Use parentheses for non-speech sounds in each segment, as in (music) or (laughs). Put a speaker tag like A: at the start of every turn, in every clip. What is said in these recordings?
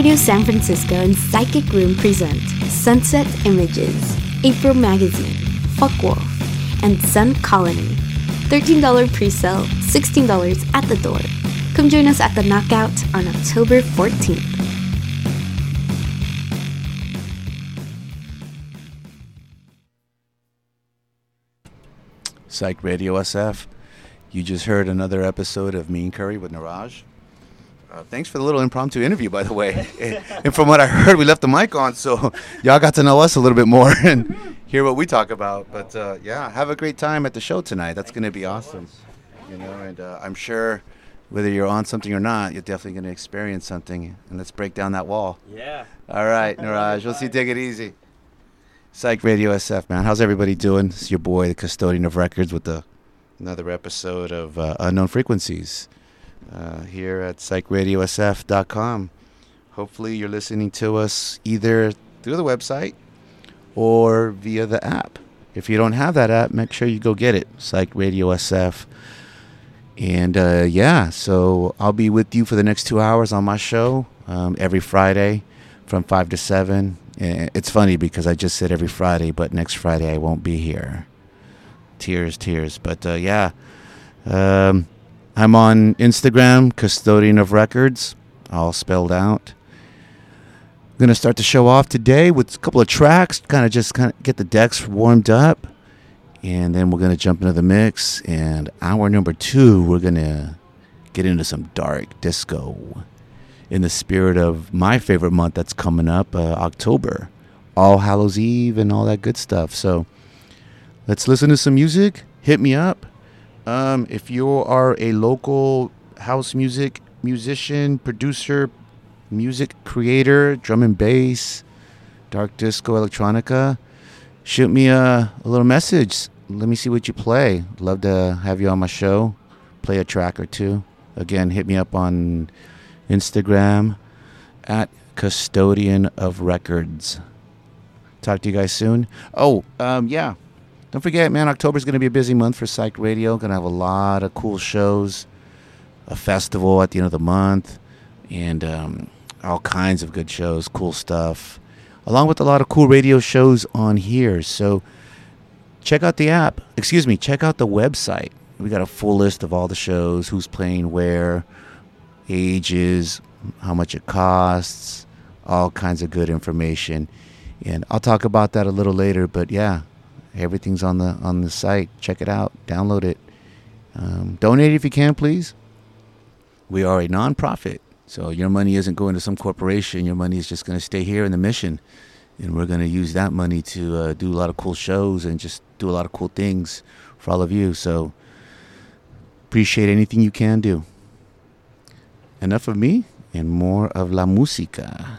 A: Radio San Francisco and Psychic Room present Sunset Images, April Magazine, Fuck Wolf, and Sun Colony. $13 pre-sale, $16 at the door. Come join us at the Knockout on October 14th.
B: Psych Radio SF. You just heard another episode of Mean Curry with Niraj. Thanks for the little impromptu interview, by the way. (laughs) and from what I heard, we left the mic on, so (laughs) y'all got to know us a little bit more (laughs) and hear what we talk about. But uh, yeah, have a great time at the show tonight. That's going to be awesome. You know, and uh, I'm sure whether you're on something or not, you're definitely going to experience something. And let's break down that wall.
C: Yeah.
B: All right, Niraj. We'll see. Take it easy. Psych Radio SF, man. How's everybody doing? It's your boy, the custodian of records, with the another episode of uh, Unknown Frequencies uh, here at psychradiosf.com. Hopefully, you're listening to us either through the website or via the app. If you don't have that app, make sure you go get it, Psych Radio SF. And uh, yeah, so I'll be with you for the next two hours on my show um, every Friday from 5 to 7. It's funny because I just said every Friday, but next Friday I won't be here. Tears, tears. But uh, yeah. Um, I'm on Instagram, Custodian of Records, all spelled out. I'm gonna start the show off today with a couple of tracks, kind of just kind of get the decks warmed up, and then we're gonna jump into the mix. And hour number two, we're gonna get into some dark disco, in the spirit of my favorite month that's coming up, uh, October, All Hallows Eve, and all that good stuff. So let's listen to some music. Hit me up. Um, if you are a local house music musician, producer, music creator, drum and bass, dark disco, electronica, shoot me a, a little message. Let me see what you play. Love to have you on my show. Play a track or two. Again, hit me up on Instagram at custodian of records. Talk to you guys soon. Oh, um, yeah. Don't forget, man, October is going to be a busy month for Psych Radio. Going to have a lot of cool shows, a festival at the end of the month, and um, all kinds of good shows, cool stuff, along with a lot of cool radio shows on here. So check out the app. Excuse me, check out the website. We got a full list of all the shows, who's playing where, ages, how much it costs, all kinds of good information. And I'll talk about that a little later, but yeah, Everything's on the on the site. Check it out. Download it. Um, donate if you can, please. We are a nonprofit, so your money isn't going to some corporation. Your money is just going to stay here in the mission, and we're going to use that money to uh, do a lot of cool shows and just do a lot of cool things for all of you. So appreciate anything you can do. Enough of me and more of la música.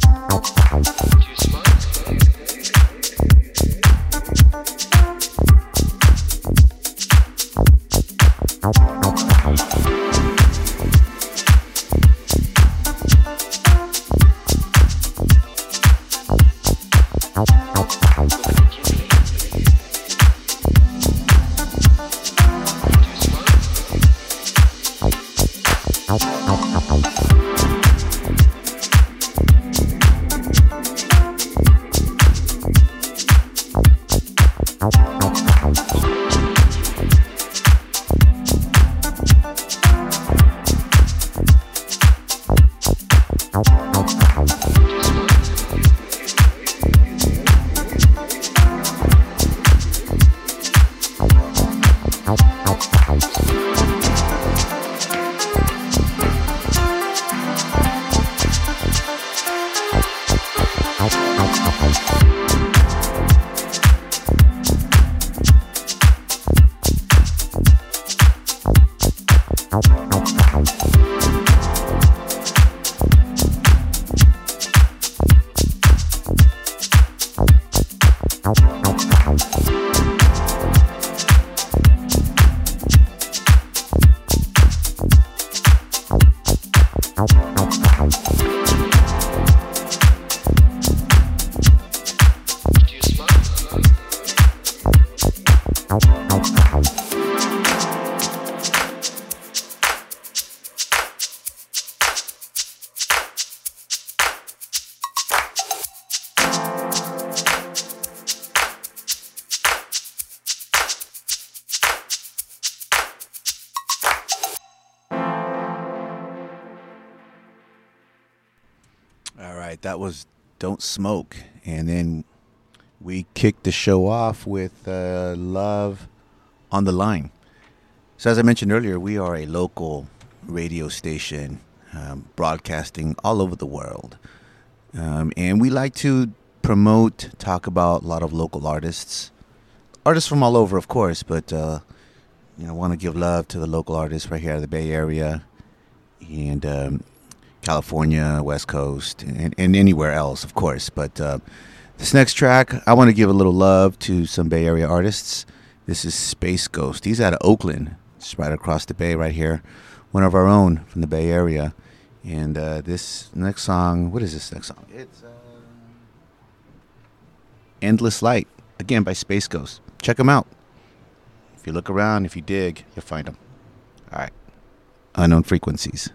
B: that was Don't Smoke. And then we kicked the show off with uh, Love on the Line. So, as I mentioned earlier, we are a local radio station um, broadcasting all over the world. Um, and we like to promote, talk about a lot of local artists. Artists from all over, of course, but uh, you know, want to give love to the local artists right here in the Bay Area. And um, California, West Coast, and, and anywhere else, of course. But uh, this next track, I want to give a little love to some Bay Area artists. This is Space Ghost. He's out of Oakland, just right across the bay, right here. One of our own from the Bay Area. And uh, this next song, what is this next song? It's uh, Endless Light, again by Space Ghost. Check them out. If you look around, if you dig, you'll find them. All right. Unknown frequencies.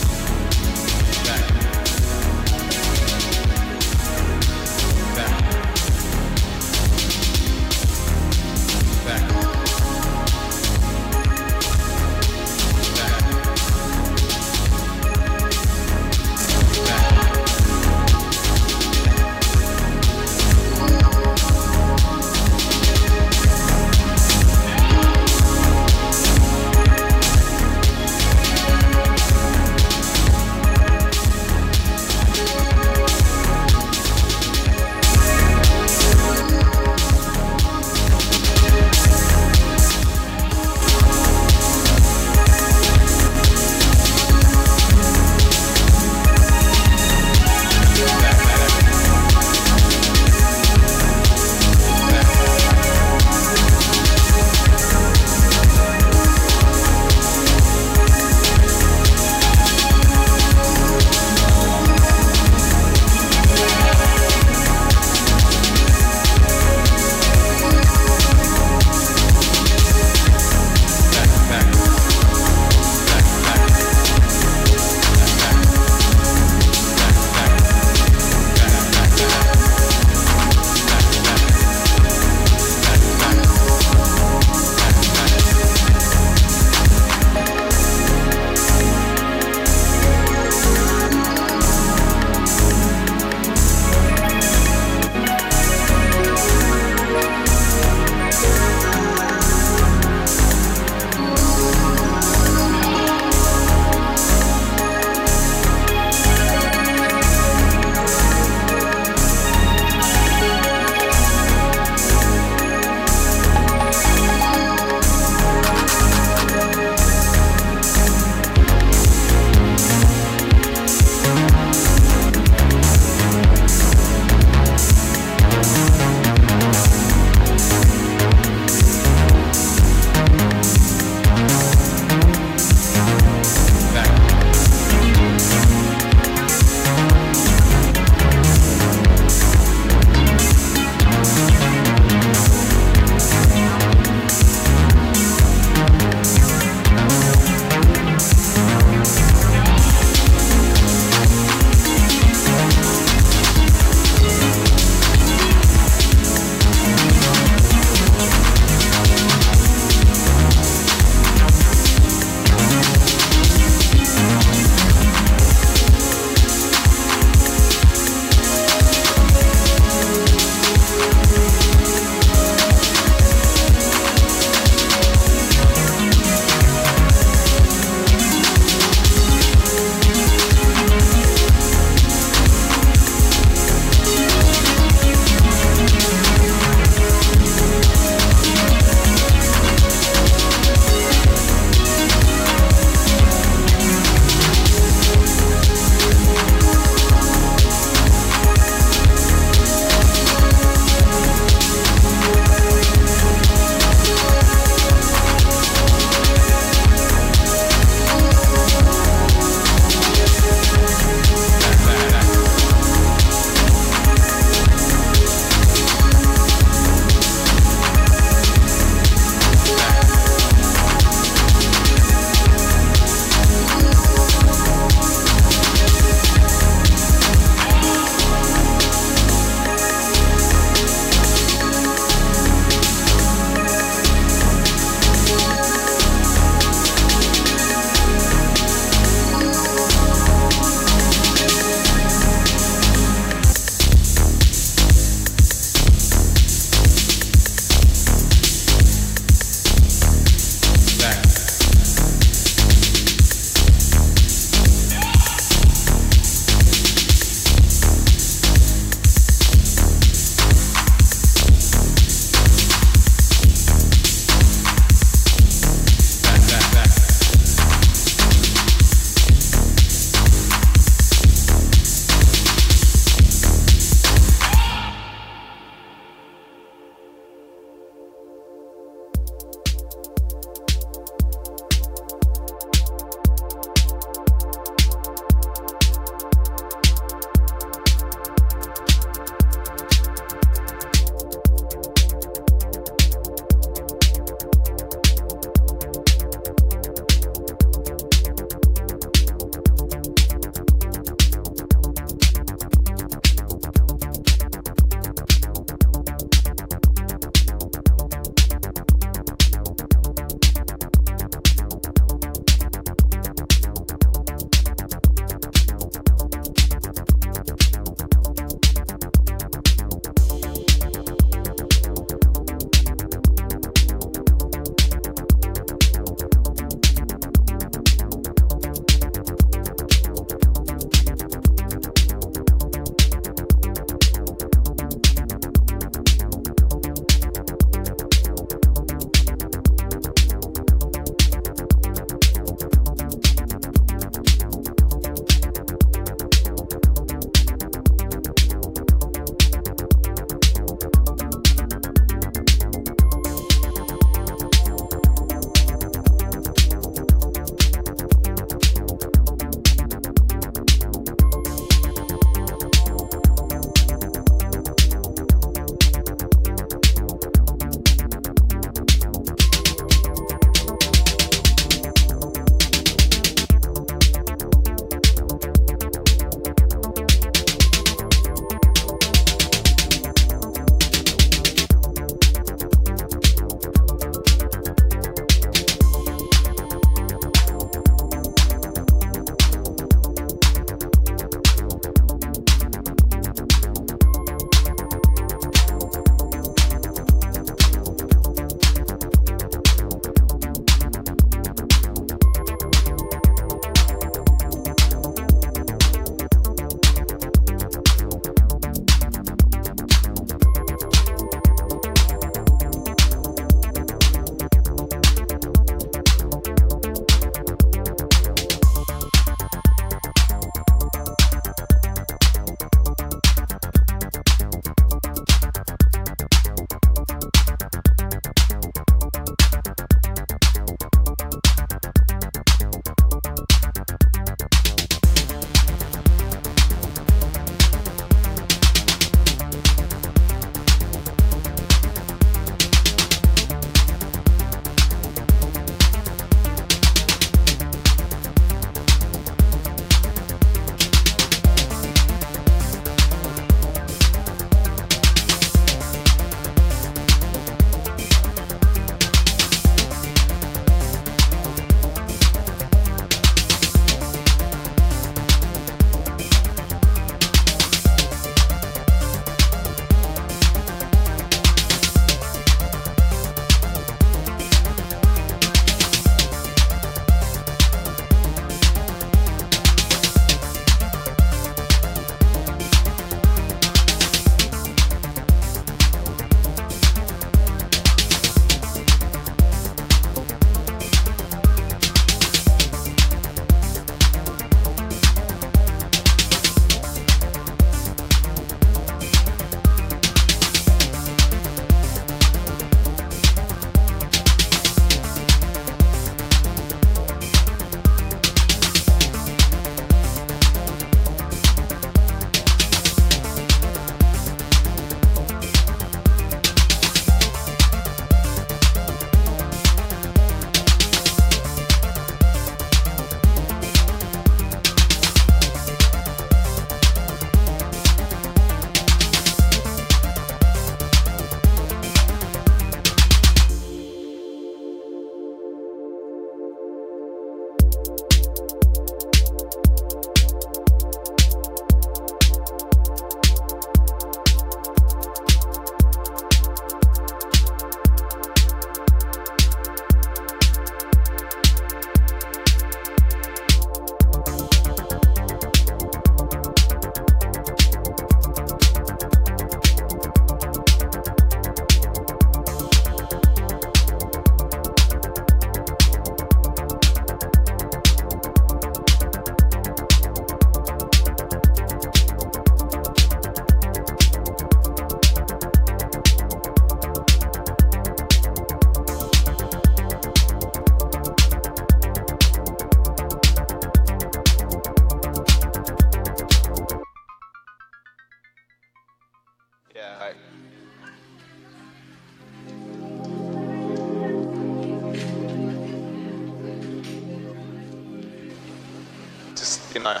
D: Yeah,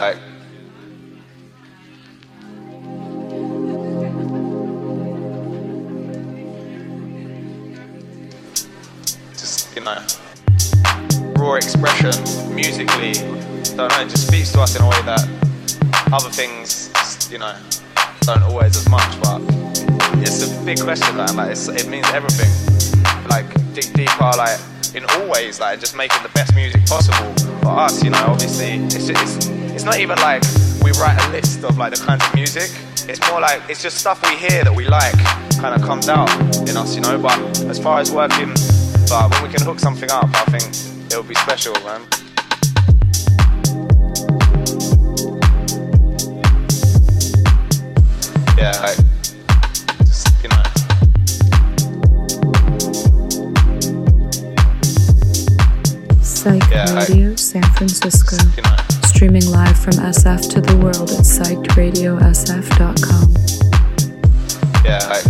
D: like just you know raw expression musically. Don't know, it just speaks to us in a way that other things, you know, don't always as much. But it's a big question. Like it's, it means everything. Like dig deeper, like in all ways, like just making the best music possible for us. You know, obviously, it's it's it's not even like we write a list of like the kinds of music. It's more like it's just stuff we hear that we like, kind of comes out in us, you know. But as far as working, but when we can hook something up, I think it'll be special, man. Yeah, like,
C: Psych
D: Yeah, I-
C: Radio San Francisco. Streaming live from SF to the world at psychedradiosf.com.
D: Yeah, like,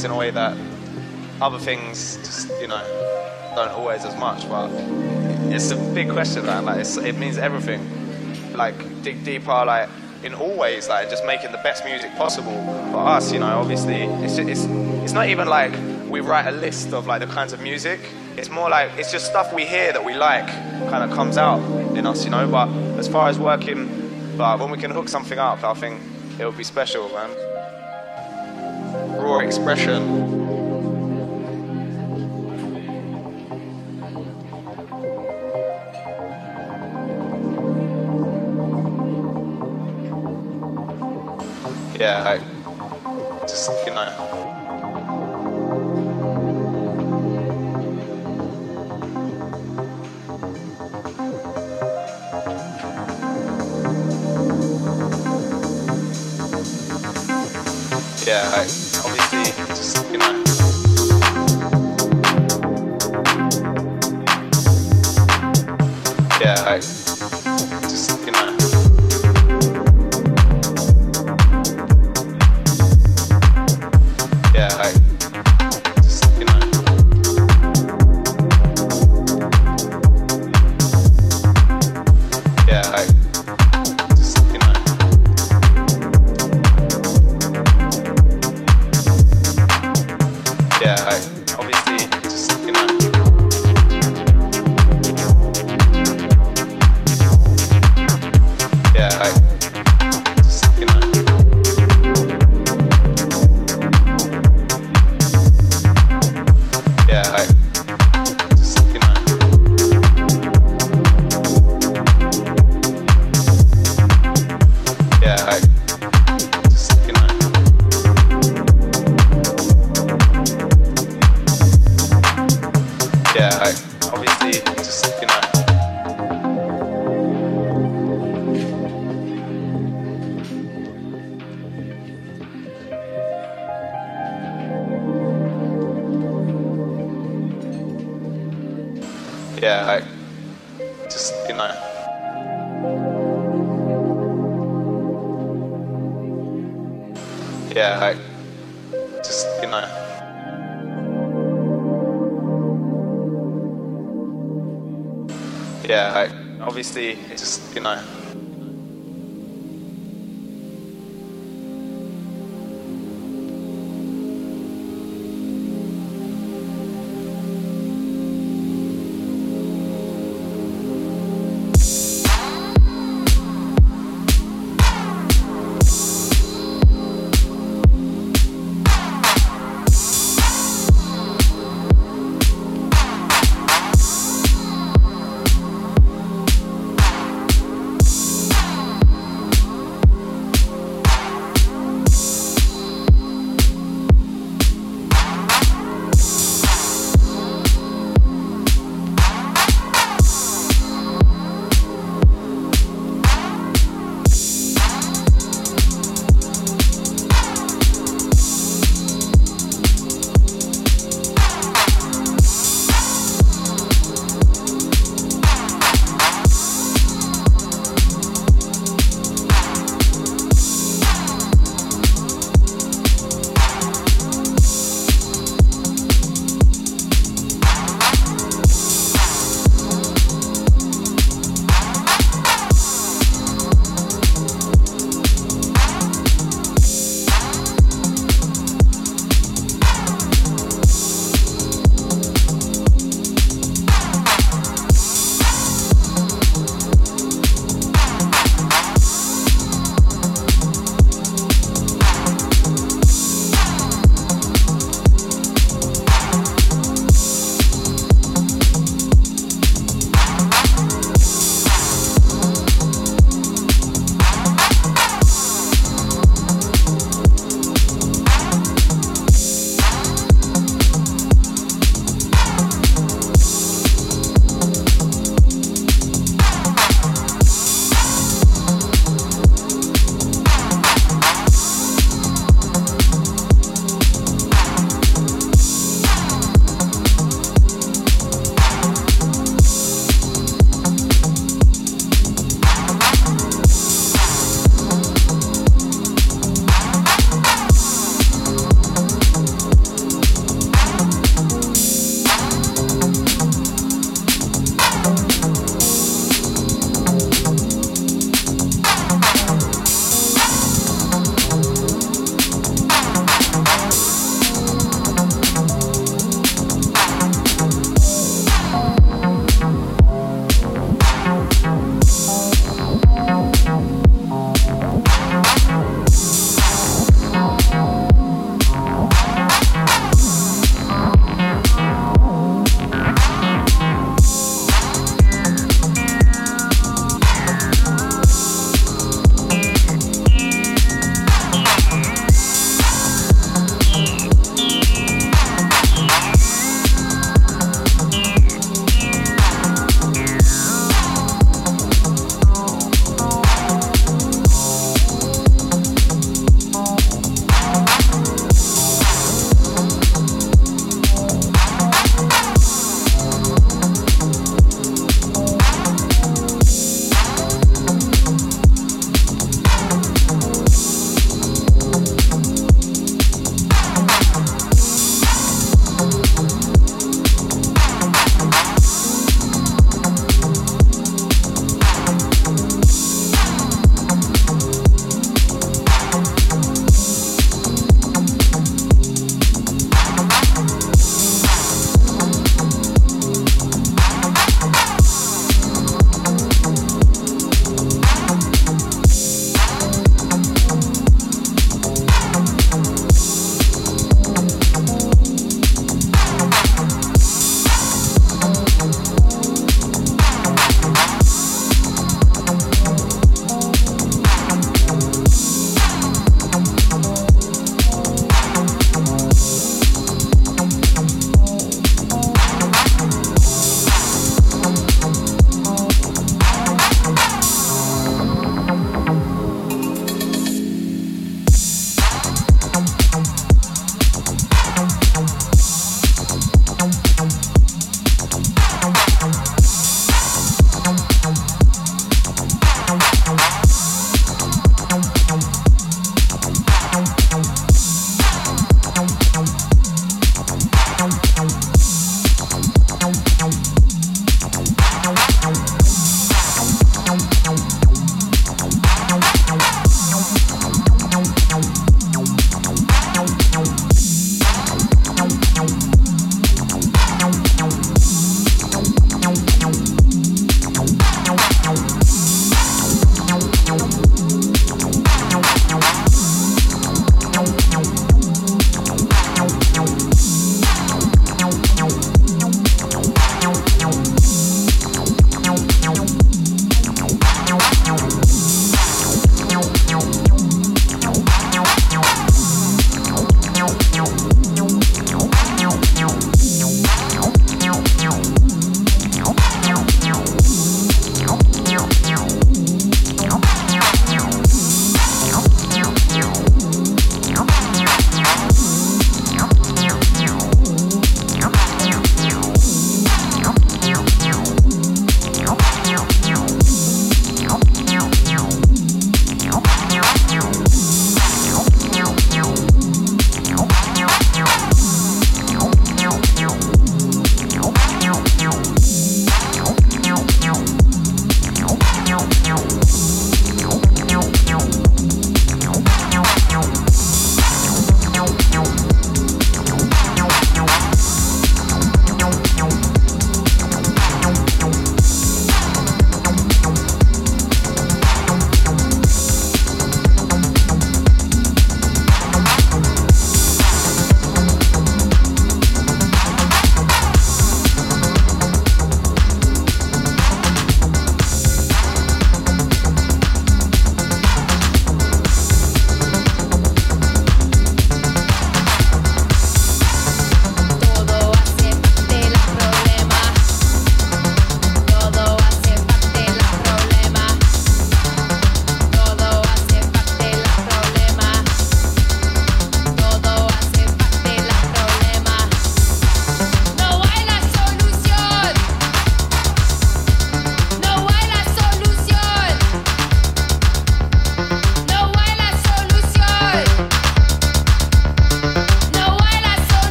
D: us in a way that other things just, you know, don't always as much. But it's a big question, man. Like, it means everything. Like, dig deeper, like, in all ways, like, just making the best music possible for us, you know, obviously. It's, it's, it's not even like we write a list of, like, the kinds of music. It's more like, it's just stuff we hear that we like, kind of comes out in us, you know. But as far as working, but when we can hook something up, I think it'll be special, man. Expression. Yeah, like,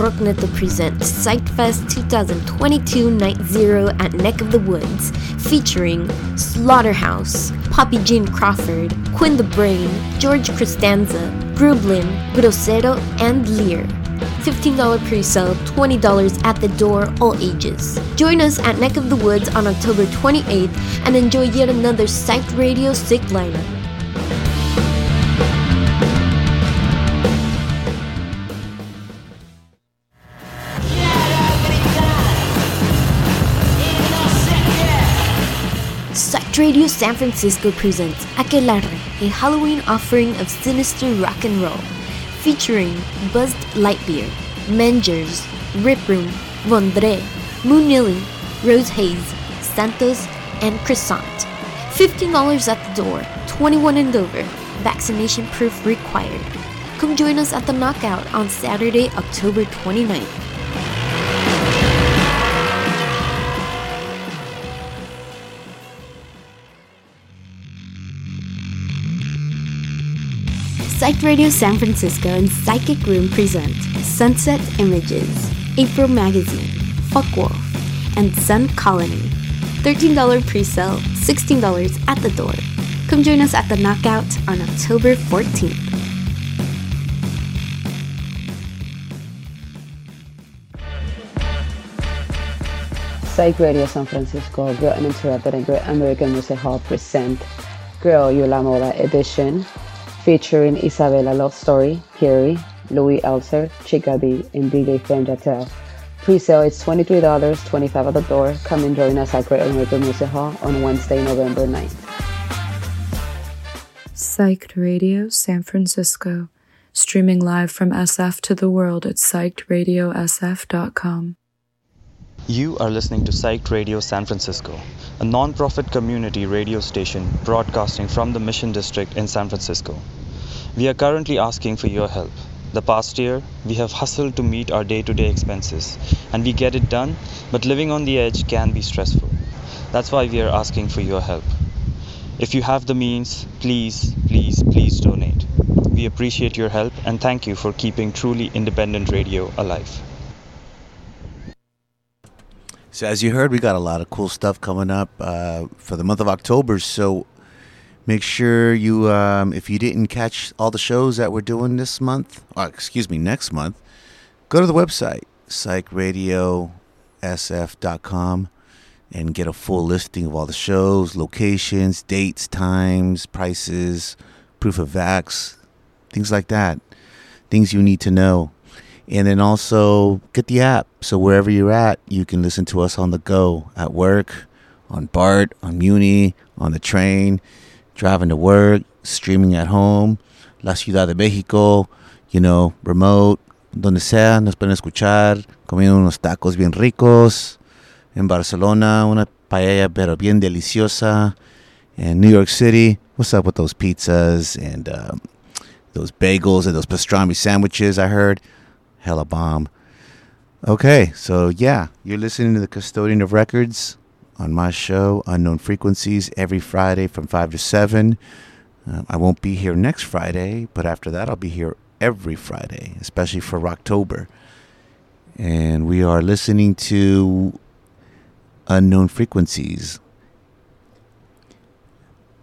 A: Rockneto present Psychfest 2022 Night Zero at Neck of the Woods, featuring Slaughterhouse, Poppy Jean Crawford, Quinn the Brain, George Costanza, Grublin, Grosero, and Lear. $15 pre-sale, $20 at the door, all ages. Join us at Neck of the Woods on October 28th and enjoy yet another Psych Radio Sick lineup. Radio San Francisco presents Aquelarre, a Halloween offering of sinister rock and roll, featuring Buzzed Lightbeer, Mengers, Rip Room, Vondre, Moonilly, Rose Hayes, Santos, and Croissant. $15 at the door, 21 and over, vaccination proof required. Come join us at the Knockout on Saturday, October 29th. Psych Radio San Francisco and Psychic Room present Sunset Images, April Magazine, Fuck Wolf, and Sun Colony. $13 pre-sale, $16 at the door. Come join us at the Knockout on October 14th.
E: Psych Radio San Francisco, Girl Uninterrupted and Great American Music Hall present Girl You La edition featuring Isabella Love Story, Carrie, Louis Elser, Chica B, and DJ Fem Jatel. Pre-sale is $23, 25 at the door. Come and join us at Great American Music Hall on Wednesday, November 9th.
C: Psyched Radio San Francisco, streaming live from SF to the world at psychedradiosf.com.
F: You are listening to Psyched Radio San Francisco, a non-profit community radio station broadcasting from the Mission District in San Francisco. We are currently asking for your help. The past year, we have hustled to meet our day-to-day expenses, and we get it done, but living on the edge can be stressful. That's why we are asking for your help. If you have the means, please, please, please donate. We appreciate your help and thank you for keeping truly independent radio alive.
B: So as you heard, we got a lot of cool stuff coming up uh, for the month of October. So make sure you, um, if you didn't catch all the shows that we're doing this month, or excuse me, next month, go to the website psychradiosf.com and get a full listing of all the shows, locations, dates, times, prices, proof of vax, things like that. Things you need to know. And then also get the app. So wherever you're at, you can listen to us on the go, at work, on BART, on Muni, on the train, driving to work, streaming at home, La Ciudad de Mexico, you know, remote, donde sea, nos pueden escuchar, comiendo unos tacos bien ricos. En Barcelona, una paella pero bien deliciosa. In New York City, what's up with those pizzas and um, those bagels and those pastrami sandwiches I heard? Hella bomb. Okay, so yeah, you're listening to the Custodian of Records on my show, Unknown Frequencies, every Friday from 5 to 7. Um, I won't be here next Friday, but after that, I'll be here every Friday, especially for October. And we are listening to Unknown Frequencies.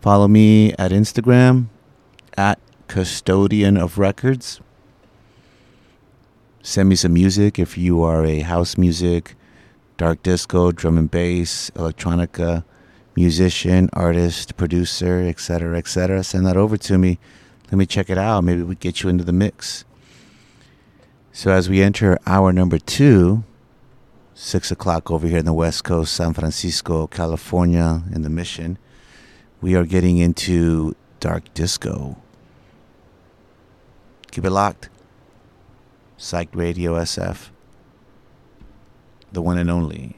B: Follow me at Instagram at Custodian of Records. Send me some music if you are a house music, dark disco, drum and bass, electronica musician, artist, producer, etc., etc. Send that over to me. Let me check it out. Maybe we get you into the mix. So as we enter hour number two, six o'clock over here in the West Coast, San Francisco, California, in the Mission, we are getting into dark disco. Keep it locked. Psych Radio SF, the one and only.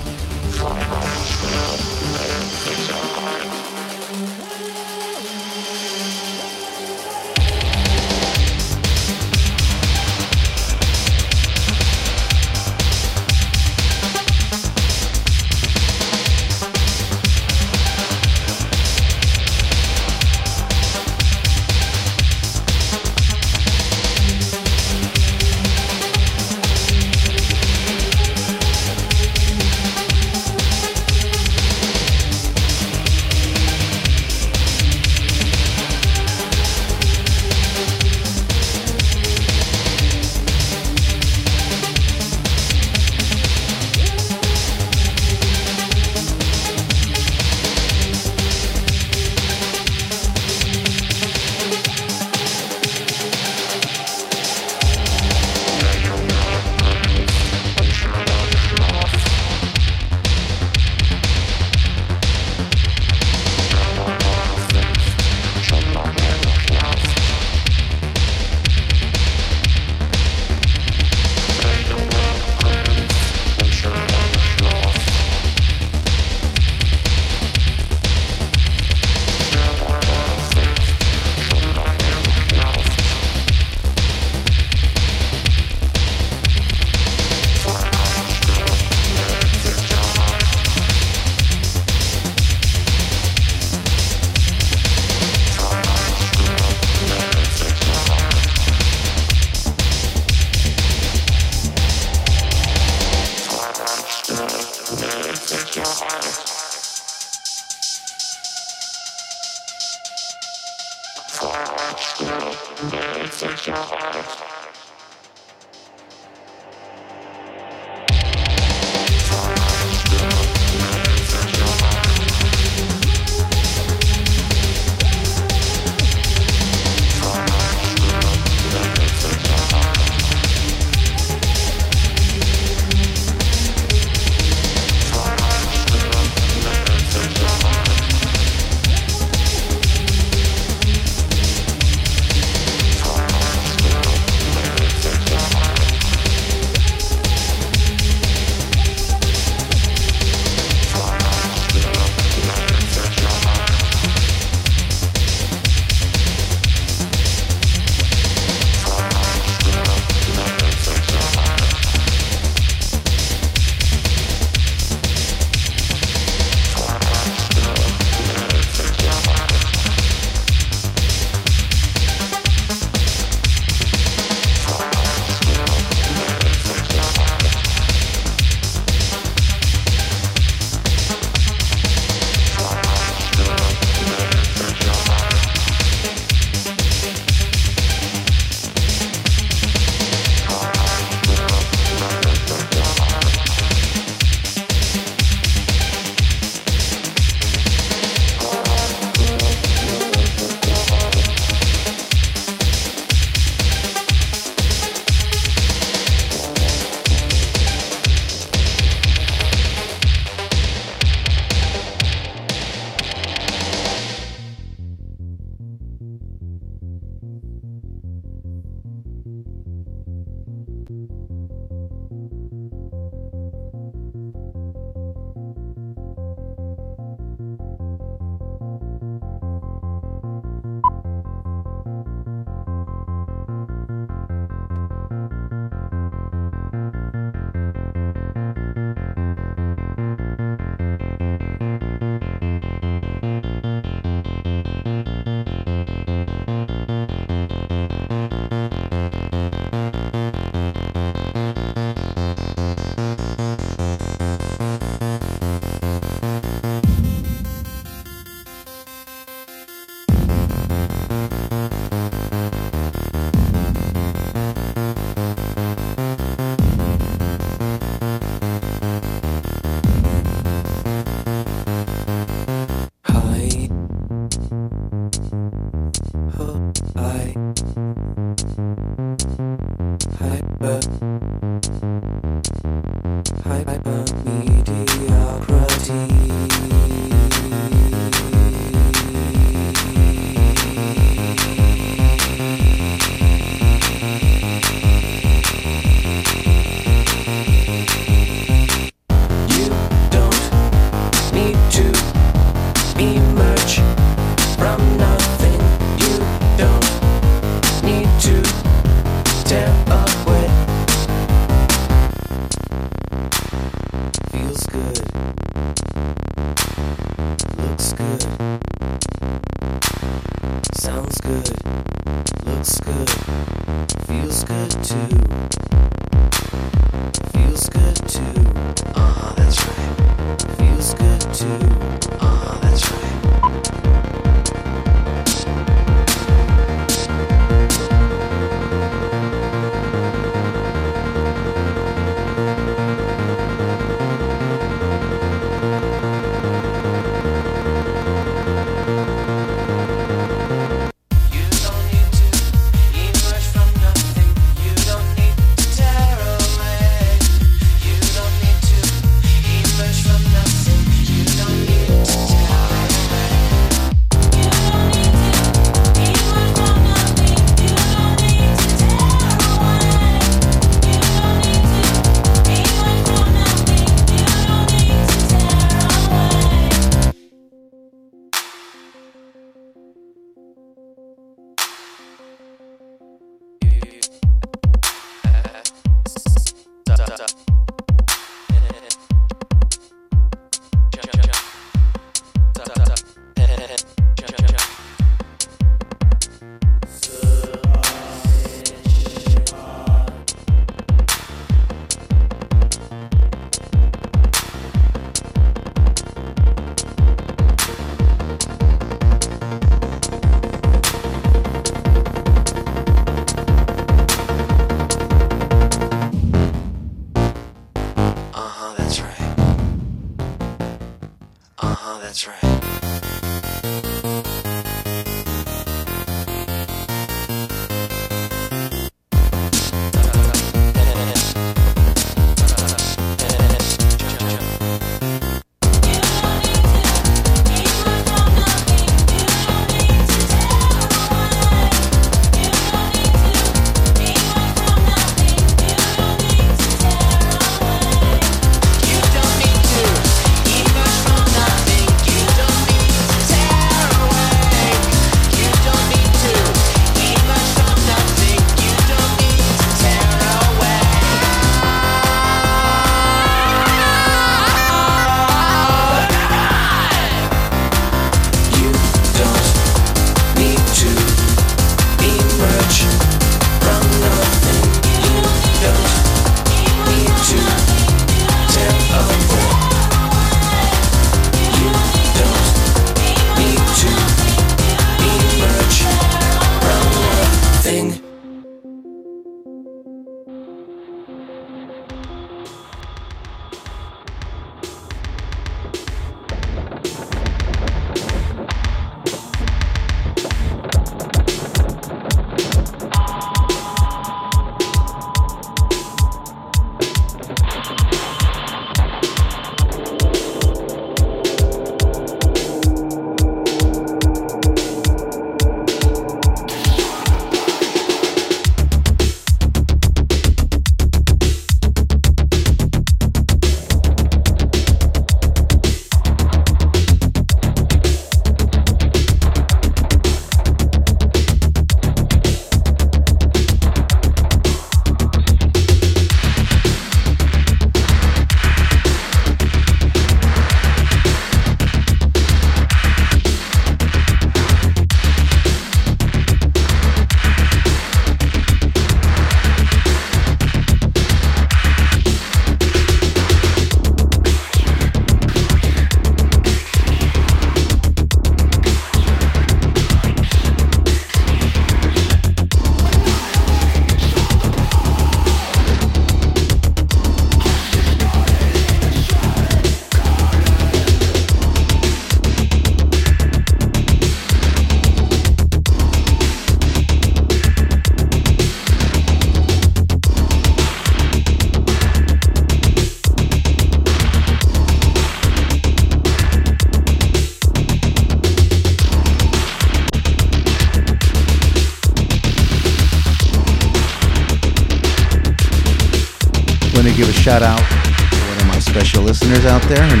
B: Shout out to one of my special listeners out there. Her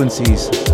B: Frequencies,